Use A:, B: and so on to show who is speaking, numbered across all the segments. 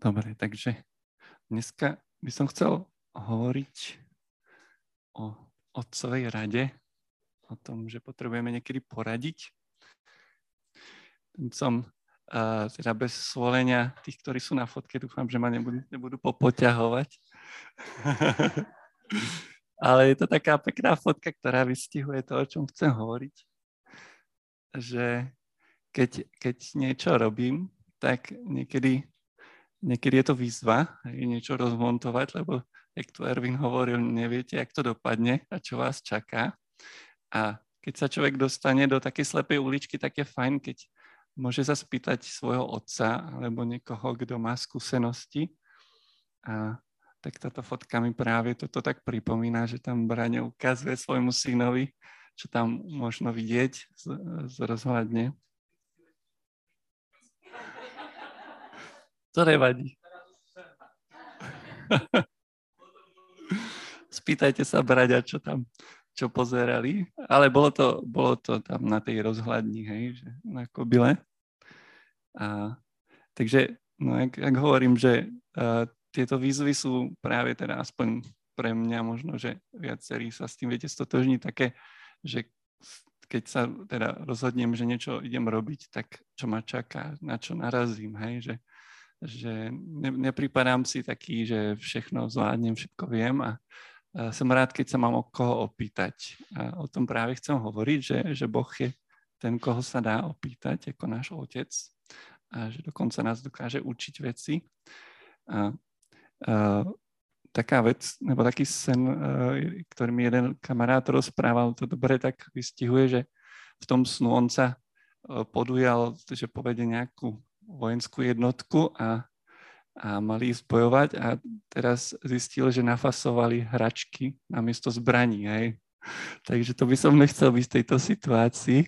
A: Dobre, takže dneska by som chcel hovoriť o otcovej rade, o tom, že potrebujeme niekedy poradiť. Som uh, teda bez svolenia tých, ktorí sú na fotke, dúfam, že ma nebudú, nebudú popoťahovať. Ale je to taká pekná fotka, ktorá vystihuje to, o čom chcem hovoriť. Že keď, keď niečo robím, tak niekedy niekedy je to výzva, je niečo rozmontovať, lebo, jak tu Erwin hovoril, neviete, jak to dopadne a čo vás čaká. A keď sa človek dostane do takej slepej uličky, tak je fajn, keď môže sa spýtať svojho otca alebo niekoho, kto má skúsenosti. A tak táto fotka mi práve toto tak pripomína, že tam Braňo ukazuje svojmu synovi, čo tam možno vidieť z, z rozhľadne. To nevadí. Spýtajte sa Braďa, čo tam čo pozerali, ale bolo to, bolo to tam na tej rozhľadni, hej, že na kobile. A, takže, no, jak, jak hovorím, že uh, tieto výzvy sú práve teda aspoň pre mňa možno, že viacerí sa s tým viete stotožniť také, že keď sa teda rozhodnem, že niečo idem robiť, tak čo ma čaká, na čo narazím, hej, že že ne, nepripadám si taký, že všechno zvládnem, všetko viem a, a som rád, keď sa mám o koho opýtať. A o tom práve chcem hovoriť, že, že Boh je ten, koho sa dá opýtať, ako náš otec a že dokonca nás dokáže učiť veci. A, a taká vec, nebo taký sen, ktorý mi jeden kamarát rozprával, to dobre tak vystihuje, že v tom snu on sa podujal, že povede nejakú vojenskú jednotku a, a mali ísť bojovať a teraz zistil, že nafasovali hračky namiesto zbraní. Hej. Takže to by som nechcel byť v tejto situácii.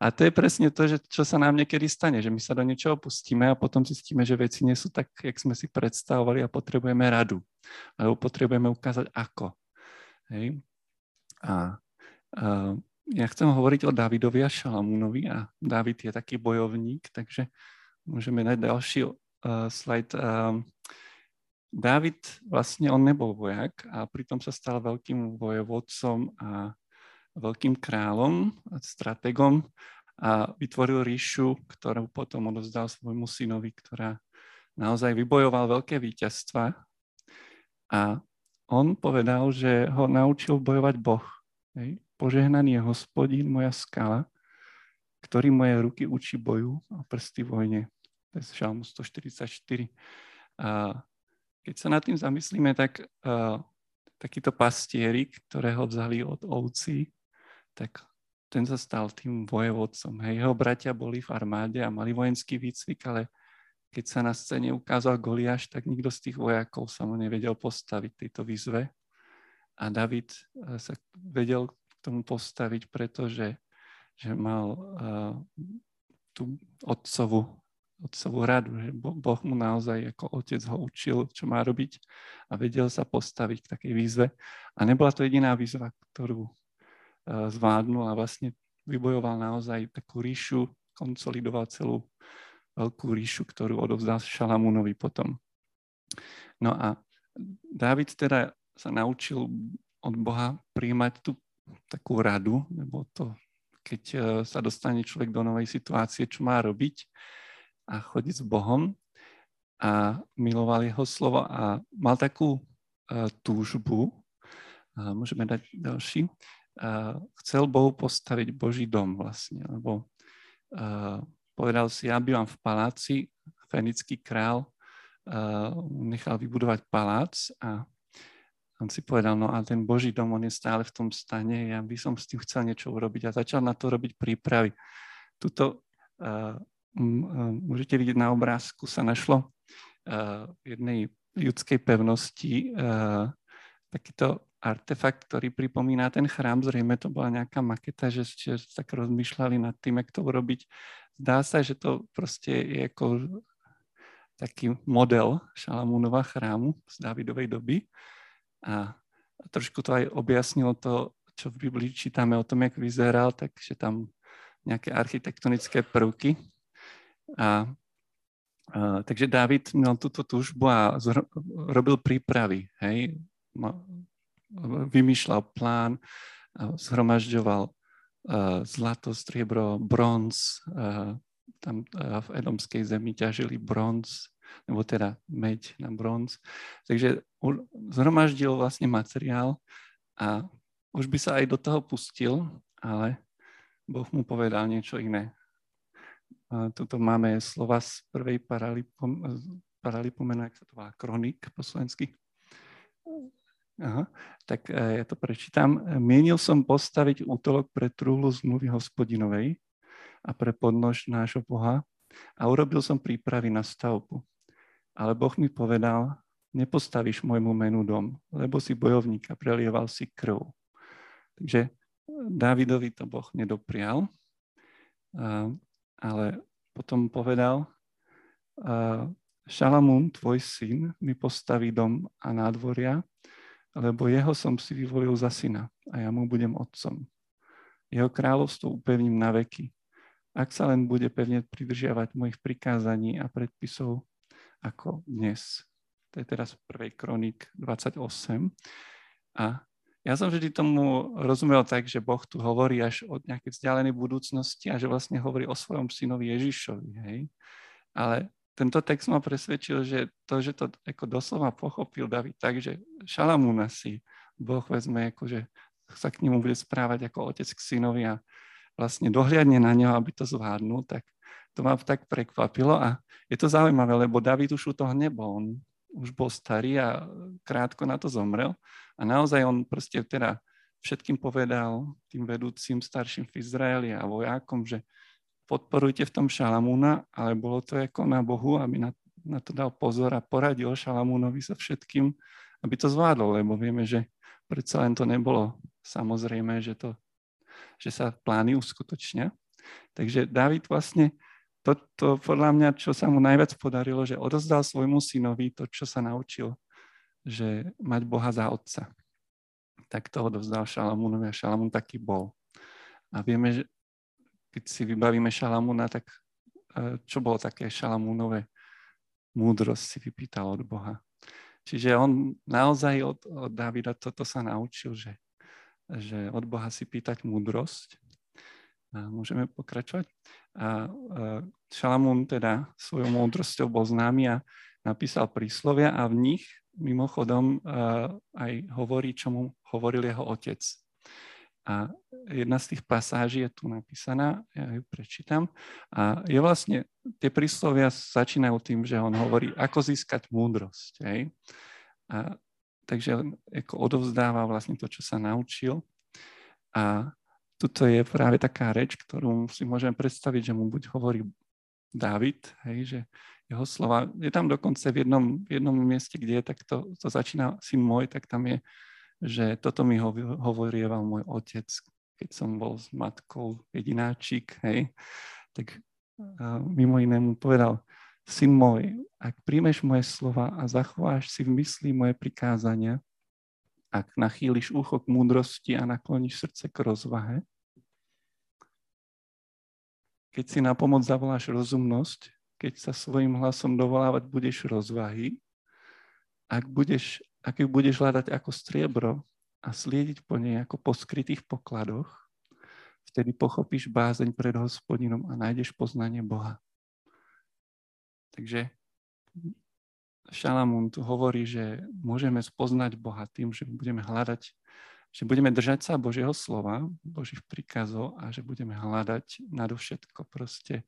A: A to je presne to, že čo sa nám niekedy stane, že my sa do niečoho pustíme a potom zistíme, že veci nie sú tak, jak sme si predstavovali a potrebujeme radu. Alebo potrebujeme ukázať ako. Hej. A, a ja chcem hovoriť o Davidovi a Šalamúnovi a David je taký bojovník, takže Môžeme dať ďalší uh, slajd. Uh, Dávid vlastne on nebol vojak a pritom sa stal veľkým vojevodcom a veľkým kráľom strategom a vytvoril ríšu, ktorú potom odozdal svojmu synovi, ktorá naozaj vybojoval veľké víťazstva. A on povedal, že ho naučil bojovať Boh. Hej. Požehnaný je hospodín, moja skala, ktorý moje ruky učí boju a prsty vojne. To je Žalmu 144. A keď sa nad tým zamyslíme, tak uh, takíto pastieri, ktoré ho vzali od ovcí, tak ten sa stal tým vojevodcom. Hej, jeho bratia boli v armáde a mali vojenský výcvik, ale keď sa na scéne ukázal Goliáš, tak nikto z tých vojakov sa mu nevedel postaviť tejto výzve. A David sa vedel k tomu postaviť, pretože že mal uh, tú otcovú, otcovú radu, že Boh mu naozaj ako otec ho učil, čo má robiť a vedel sa postaviť k takej výzve. A nebola to jediná výzva, ktorú uh, zvládnul a vlastne vybojoval naozaj takú ríšu, konsolidoval celú veľkú ríšu, ktorú odovzdal Šalamúnovi potom. No a Dávid teda sa naučil od Boha príjmať tú takú radu, nebo to keď e, sa dostane človek do novej situácie, čo má robiť a chodiť s Bohom a miloval jeho slovo a mal takú uh, túžbu, uh, môžeme dať ďalší, uh, chcel Bohu postaviť Boží dom vlastne, lebo povedal si, ja bývam v paláci, fenický král nechal vybudovať palác a on si povedal, no a ten Boží dom, on je stále v tom stane, ja by som s tým chcel niečo urobiť a začal na to robiť prípravy. Tuto môžete vidieť na obrázku, sa našlo uh, v jednej ľudskej pevnosti uh, takýto artefakt, ktorý pripomína ten chrám. Zrejme to bola nejaká maketa, že ste tak rozmýšľali nad tým, jak to urobiť. Zdá sa, že to proste je ako taký model Šalamúnova chrámu z Dávidovej doby. A trošku to aj objasnilo to, čo v Biblii čítame o tom, jak vyzeral, takže tam nejaké architektonické prvky. A Uh, takže David mal túto túžbu a zhr- robil prípravy, hej, vymýšľal plán, zhromažďoval zlato, striebro, bronz, tam v Edomskej zemi ťažili bronz, nebo teda meď na bronz. Takže zhromaždil vlastne materiál a už by sa aj do toho pustil, ale Boh mu povedal niečo iné. Tuto máme slova z prvej paralipomena, jak sa to volá, kronik po slovensky. Aha, tak e, ja to prečítam. Mienil som postaviť útolok pre trúhlu zmluvy hospodinovej a pre podnož nášho Boha a urobil som prípravy na stavbu. Ale Boh mi povedal, nepostavíš môjmu menu dom, lebo si bojovníka, prelieval si krv. Takže Dávidovi to Boh nedoprial ale potom povedal, Šalamún, tvoj syn, mi postaví dom a nádvoria, lebo jeho som si vyvolil za syna a ja mu budem otcom. Jeho kráľovstvo upevním na veky, ak sa len bude pevne pridržiavať mojich prikázaní a predpisov ako dnes. To je teraz prvej kronik 28. A ja som vždy tomu rozumel tak, že Boh tu hovorí až od nejakej vzdialenej budúcnosti a že vlastne hovorí o svojom synovi Ježišovi. Hej? Ale tento text ma presvedčil, že to, že to ako doslova pochopil David tak, že Šalamúna si Boh vezme, ako, že sa k nemu bude správať ako otec k synovi a vlastne dohliadne na neho, aby to zvládnul, tak to ma tak prekvapilo a je to zaujímavé, lebo David už u toho nebol. On už bol starý a krátko na to zomrel. A naozaj on proste teda všetkým povedal, tým vedúcim starším v Izraeli a vojákom, že podporujte v tom Šalamúna, ale bolo to ako na Bohu, aby na, na to dal pozor a poradil Šalamúnovi sa všetkým, aby to zvládol, lebo vieme, že predsa len to nebolo samozrejme, že, to, že sa plány uskutočnia. Takže David vlastne to, to podľa mňa, čo sa mu najviac podarilo, že odozdal svojmu synovi to, čo sa naučil, že mať Boha za otca. Tak to odovzdal Šalamúnovi a Šalamún taký bol. A vieme, že keď si vybavíme Šalamúna, tak e, čo bolo také Šalamúnové? Múdrosť si vypýtal od Boha. Čiže on naozaj od, od Davida toto sa naučil, že, že od Boha si pýtať múdrosť môžeme pokračovať. A Šalamún teda svojou múdrosťou bol známy a napísal príslovia a v nich mimochodom aj hovorí, čo mu hovoril jeho otec. A jedna z tých pasáží je tu napísaná, ja ju prečítam. A je vlastne, tie príslovia začínajú tým, že on hovorí, ako získať múdrosť. Hej? A, takže ako odovzdáva vlastne to, čo sa naučil. A tuto je práve taká reč, ktorú si môžem predstaviť, že mu buď hovorí David, hej, že jeho slova, je tam dokonca v jednom, v jednom mieste, kde je, tak to, začína syn môj, tak tam je, že toto mi hovorieval môj otec, keď som bol s matkou jedináčik, hej, tak uh, mimo iné mu povedal, syn môj, ak príjmeš moje slova a zachováš si v mysli moje prikázania, ak nachýliš ucho k múdrosti a nakloníš srdce k rozvahe, keď si na pomoc zavoláš rozumnosť, keď sa svojim hlasom dovolávať budeš rozvahy, ak, budeš, ak ju budeš hľadať ako striebro a sliediť po nej ako po skrytých pokladoch, vtedy pochopíš bázeň pred hospodinom a nájdeš poznanie Boha. Takže Šalamún tu hovorí, že môžeme spoznať Boha tým, že budeme hľadať, že budeme držať sa Božieho slova, Božích príkazov a že budeme hľadať nadovšetko proste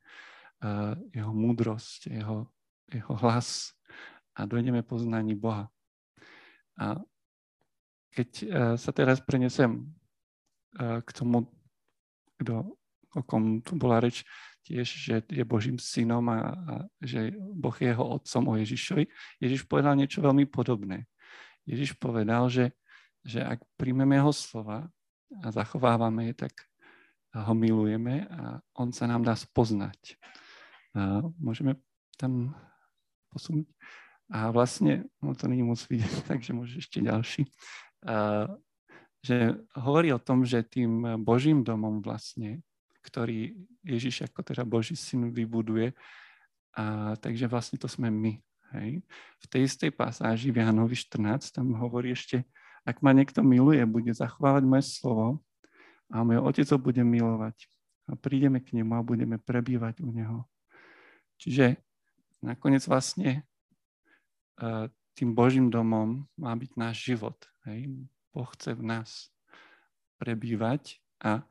A: uh, jeho múdrosť, jeho, jeho hlas a dojdeme poznaní Boha. A keď uh, sa teraz prenesem uh, k tomu, kto, o kom tu bola reč, tiež, že je Božím synom a, a že Boh je jeho otcom o Ježišovi. Ježiš povedal niečo veľmi podobné. Ježiš povedal, že, že ak príjmeme jeho slova a zachovávame je, tak ho milujeme a on sa nám dá spoznať. A môžeme tam posunúť. A vlastne, no to není moc vidieť, takže môže ešte ďalší. A, že hovorí o tom, že tým Božím domom vlastne ktorý Ježiš ako teda Boží syn vybuduje, A, takže vlastne to sme my. Hej. V tej istej pasáži v Jánovi 14 tam hovorí ešte, ak ma niekto miluje, bude zachovávať moje slovo a môj otec ho bude milovať. A prídeme k nemu a budeme prebývať u neho. Čiže nakoniec vlastne e, tým Božím domom má byť náš život. Hej. Boh chce v nás prebývať a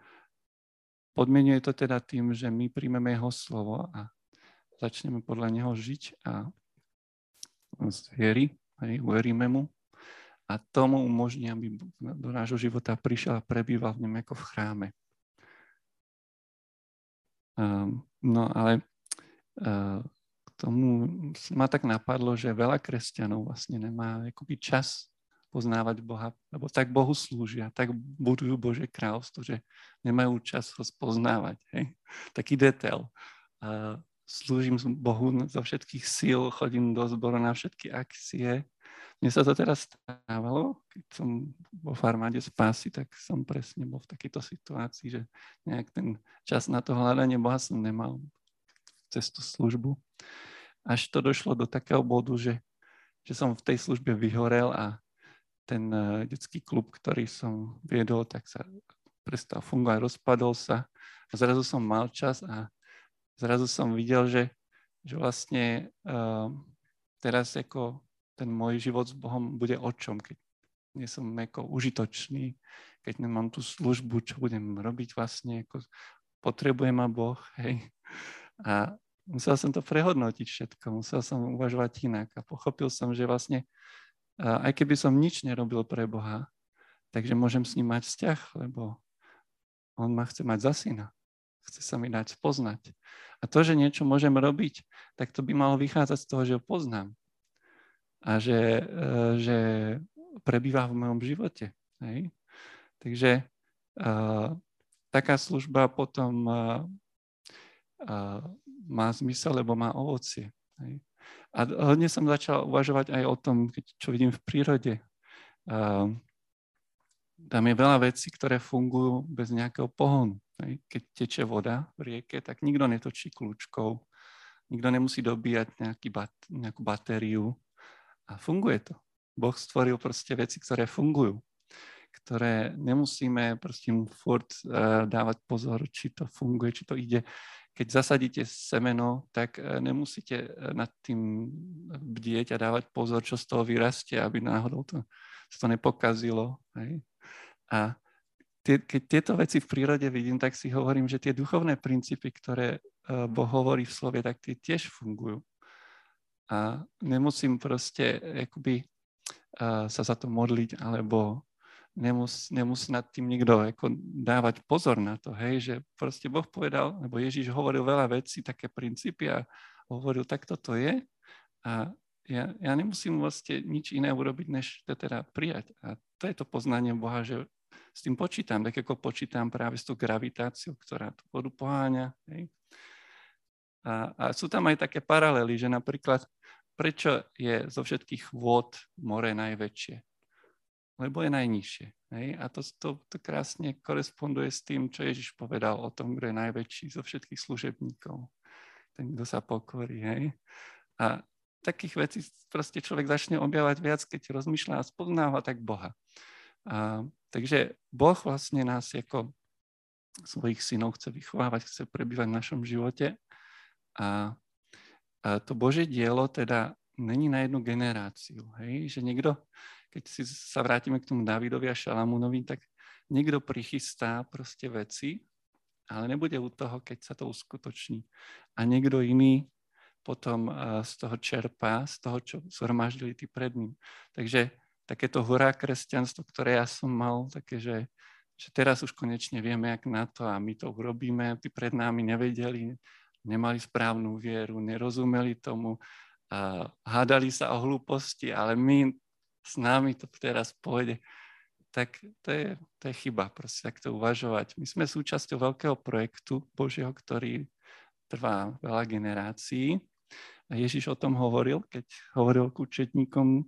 A: podmienuje to teda tým, že my príjmeme jeho slovo a začneme podľa neho žiť a z viery, hej, uveríme mu a tomu umožní, aby do nášho života prišiel a prebýval v ňom ako v chráme. Um, no ale uh, k tomu ma tak napadlo, že veľa kresťanov vlastne nemá akoby čas poznávať Boha, lebo tak Bohu slúžia, tak budujú Bože kráľovstvo, že nemajú čas ho spoznávať. Hej? Taký detail. Uh, slúžim Bohu zo všetkých síl, chodím do zboru na všetky akcie. Mne sa to teraz stávalo, keď som vo farmáde spásy, tak som presne bol v takejto situácii, že nejak ten čas na to hľadanie Boha som nemal cez tú službu. Až to došlo do takého bodu, že, že som v tej službe vyhorel a ten uh, detský klub, ktorý som viedol, tak sa prestal fungovať, rozpadol sa. A zrazu som mal čas a zrazu som videl, že, že vlastne uh, teraz ako ten môj život s Bohom bude o čom, keď nie som ako užitočný, keď nemám tú službu, čo budem robiť vlastne, ako potrebuje ma Boh, hej. A musel som to prehodnotiť všetko, musel som uvažovať inak a pochopil som, že vlastne aj keby som nič nerobil pre Boha, takže môžem s ním mať vzťah, lebo on ma chce mať za syna. Chce sa mi dať spoznať. A to, že niečo môžem robiť, tak to by malo vychádzať z toho, že ho poznám. A že, e, že prebýva v mojom živote. Hej? Takže uh, taká služba potom uh, uh, má zmysel, lebo má ovocie. Hej? A hodne som začal uvažovať aj o tom, čo vidím v prírode. Tam je veľa vecí, ktoré fungujú bez nejakého pohonu. Keď teče voda v rieke, tak nikto netočí kľúčkou, nikto nemusí dobíjať nejaký bat, nejakú batériu a funguje to. Boh stvoril proste veci, ktoré fungujú, ktoré nemusíme proste mu furt uh, dávať pozor, či to funguje, či to ide. Keď zasadíte semeno, tak uh, nemusíte uh, nad tým bdieť a dávať pozor, čo z toho vyrastie, aby náhodou to, to nepokazilo. Hej? A tie, keď tieto veci v prírode vidím, tak si hovorím, že tie duchovné princípy, ktoré e, Boh hovorí v slove, tak tie tiež fungujú. A nemusím proste akoby, sa za to modliť, alebo nemus, nemusí nad tým nikto ako dávať pozor na to, hej, že proste Boh povedal, lebo Ježiš hovoril veľa vecí, také princípy a hovoril, tak toto je a ja, ja nemusím vlastne nič iné urobiť, než to teda prijať. A to je to poznanie Boha, že s tým počítam, tak ako počítam práve s tou gravitáciou, ktorá tú vodu poháňa. Hej. A, a sú tam aj také paralely, že napríklad prečo je zo všetkých vôd more najväčšie? Lebo je najnižšie. Hej? A to, to, to krásne koresponduje s tým, čo Ježiš povedal o tom, kto je najväčší zo všetkých služebníkov. Ten, kto sa pokorí. Hej? A takých vecí proste človek začne objavať viac, keď rozmýšľa a spoznáva tak Boha. A, takže Boh vlastne nás ako svojich synov chce vychovávať, chce prebývať v našom živote a, a to Božie dielo teda není na jednu generáciu. Hej? Že niekto, keď si sa vrátime k tomu Davidovi a Šalamúnovi, tak niekto prichystá proste veci, ale nebude u toho, keď sa to uskutoční. A niekto iný potom z toho čerpá, z toho, čo zhromaždili tí pred ním. Takže takéto horá kresťanstvo, ktoré ja som mal, také, že, že teraz už konečne vieme, jak na to a my to urobíme. Tí pred nami nevedeli, nemali správnu vieru, nerozumeli tomu, a hádali sa o hlúposti, ale my s nami to teraz pôjde. Tak to je, to je chyba, proste takto uvažovať. My sme súčasťou veľkého projektu Božieho, ktorý trvá veľa generácií. A Ježiš o tom hovoril, keď hovoril k učetníkom,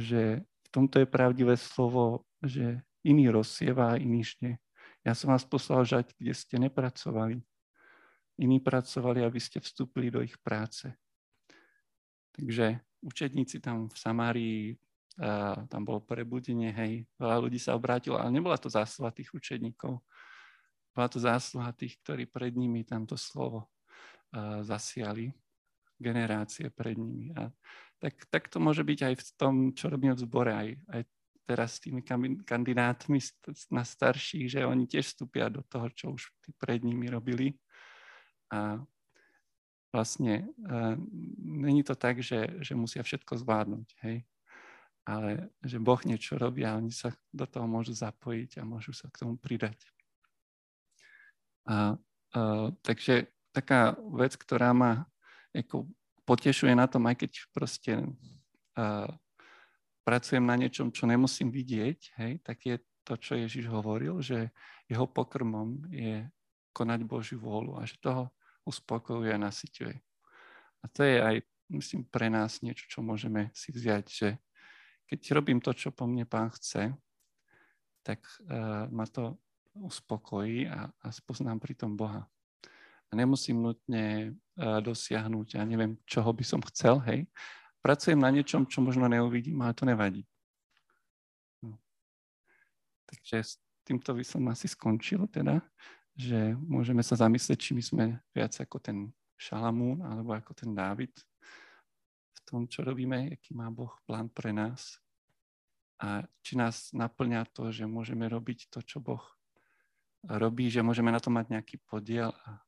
A: že v tomto je pravdivé slovo, že iný rozsieva a iný žne. Ja som vás poslal žať, kde ste nepracovali. iní pracovali, aby ste vstúpili do ich práce. Takže učedníci tam v Samárii, tam bolo prebudenie, hej, veľa ľudí sa obrátilo, ale nebola to zásluha tých učedníkov. Bola to zásluha tých, ktorí pred nimi tamto slovo uh, zasiali, generácie pred nimi. A tak, tak to môže byť aj v tom, čo robíme v zbore, aj, aj teraz s tými kandidátmi na starších, že oni tiež vstúpia do toho, čo už tí pred nimi robili. A vlastne uh, není to tak, že, že musia všetko zvládnuť, hej. Ale že Boh niečo robí a oni sa do toho môžu zapojiť a môžu sa k tomu pridať. A, uh, takže taká vec, ktorá ma ako potešuje na tom, aj keď proste uh, pracujem na niečom, čo nemusím vidieť, hej, tak je to, čo Ježiš hovoril, že jeho pokrmom je konať Božiu vôľu a že toho uspokojuje a nasyťuje. A to je aj, myslím, pre nás niečo, čo môžeme si vziať, že keď robím to, čo po mne pán chce, tak uh, ma to uspokojí a, a spoznám pri tom Boha. A nemusím nutne uh, dosiahnuť, ja neviem, čoho by som chcel, hej. Pracujem na niečom, čo možno neuvidím, ale to nevadí. No. Takže s týmto by som asi skončil teda že môžeme sa zamyslieť, či my sme viac ako ten Šalamún alebo ako ten Dávid v tom, čo robíme, aký má Boh plán pre nás a či nás naplňa to, že môžeme robiť to, čo Boh robí, že môžeme na to mať nejaký podiel a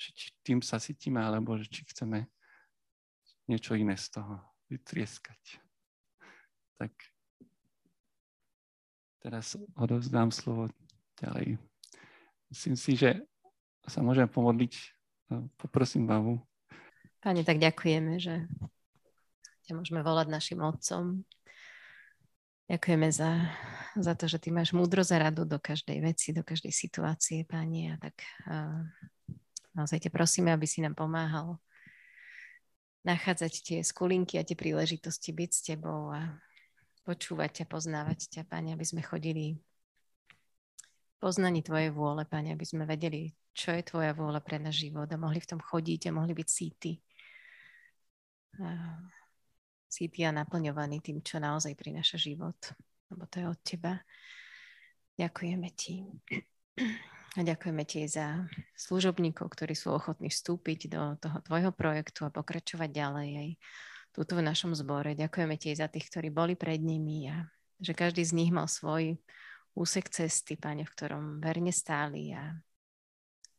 A: či tým sa cítime, alebo či chceme niečo iné z toho vytrieskať. Tak teraz odovzdám slovo ďalej. Myslím si, že sa môžem pomodliť. Poprosím Babu.
B: Pane, tak ďakujeme, že ťa môžeme volať našim otcom. Ďakujeme za, za to, že ty máš múdro za radu do každej veci, do každej situácie, Pane. A tak uh, naozaj ťa prosíme, aby si nám pomáhal nachádzať tie skulinky a tie príležitosti byť s tebou a počúvať ťa, poznávať ťa, Pane, aby sme chodili poznaní Tvojej vôle, Pane, aby sme vedeli, čo je Tvoja vôľa pre náš život a mohli v tom chodiť a mohli byť síty. Síty a naplňovaní tým, čo naozaj prináša život, lebo to je od Teba. Ďakujeme Ti. A ďakujeme Ti za služobníkov, ktorí sú ochotní vstúpiť do toho Tvojho projektu a pokračovať ďalej aj túto v našom zbore. Ďakujeme Ti za tých, ktorí boli pred nimi a že každý z nich mal svoj úsek cesty, Pane, v ktorom verne stáli a,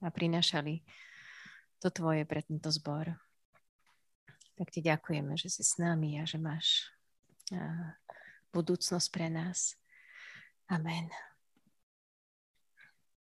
B: a prinášali to Tvoje pre tento zbor. Tak Ti ďakujeme, že si s nami a že máš a, budúcnosť pre nás. Amen.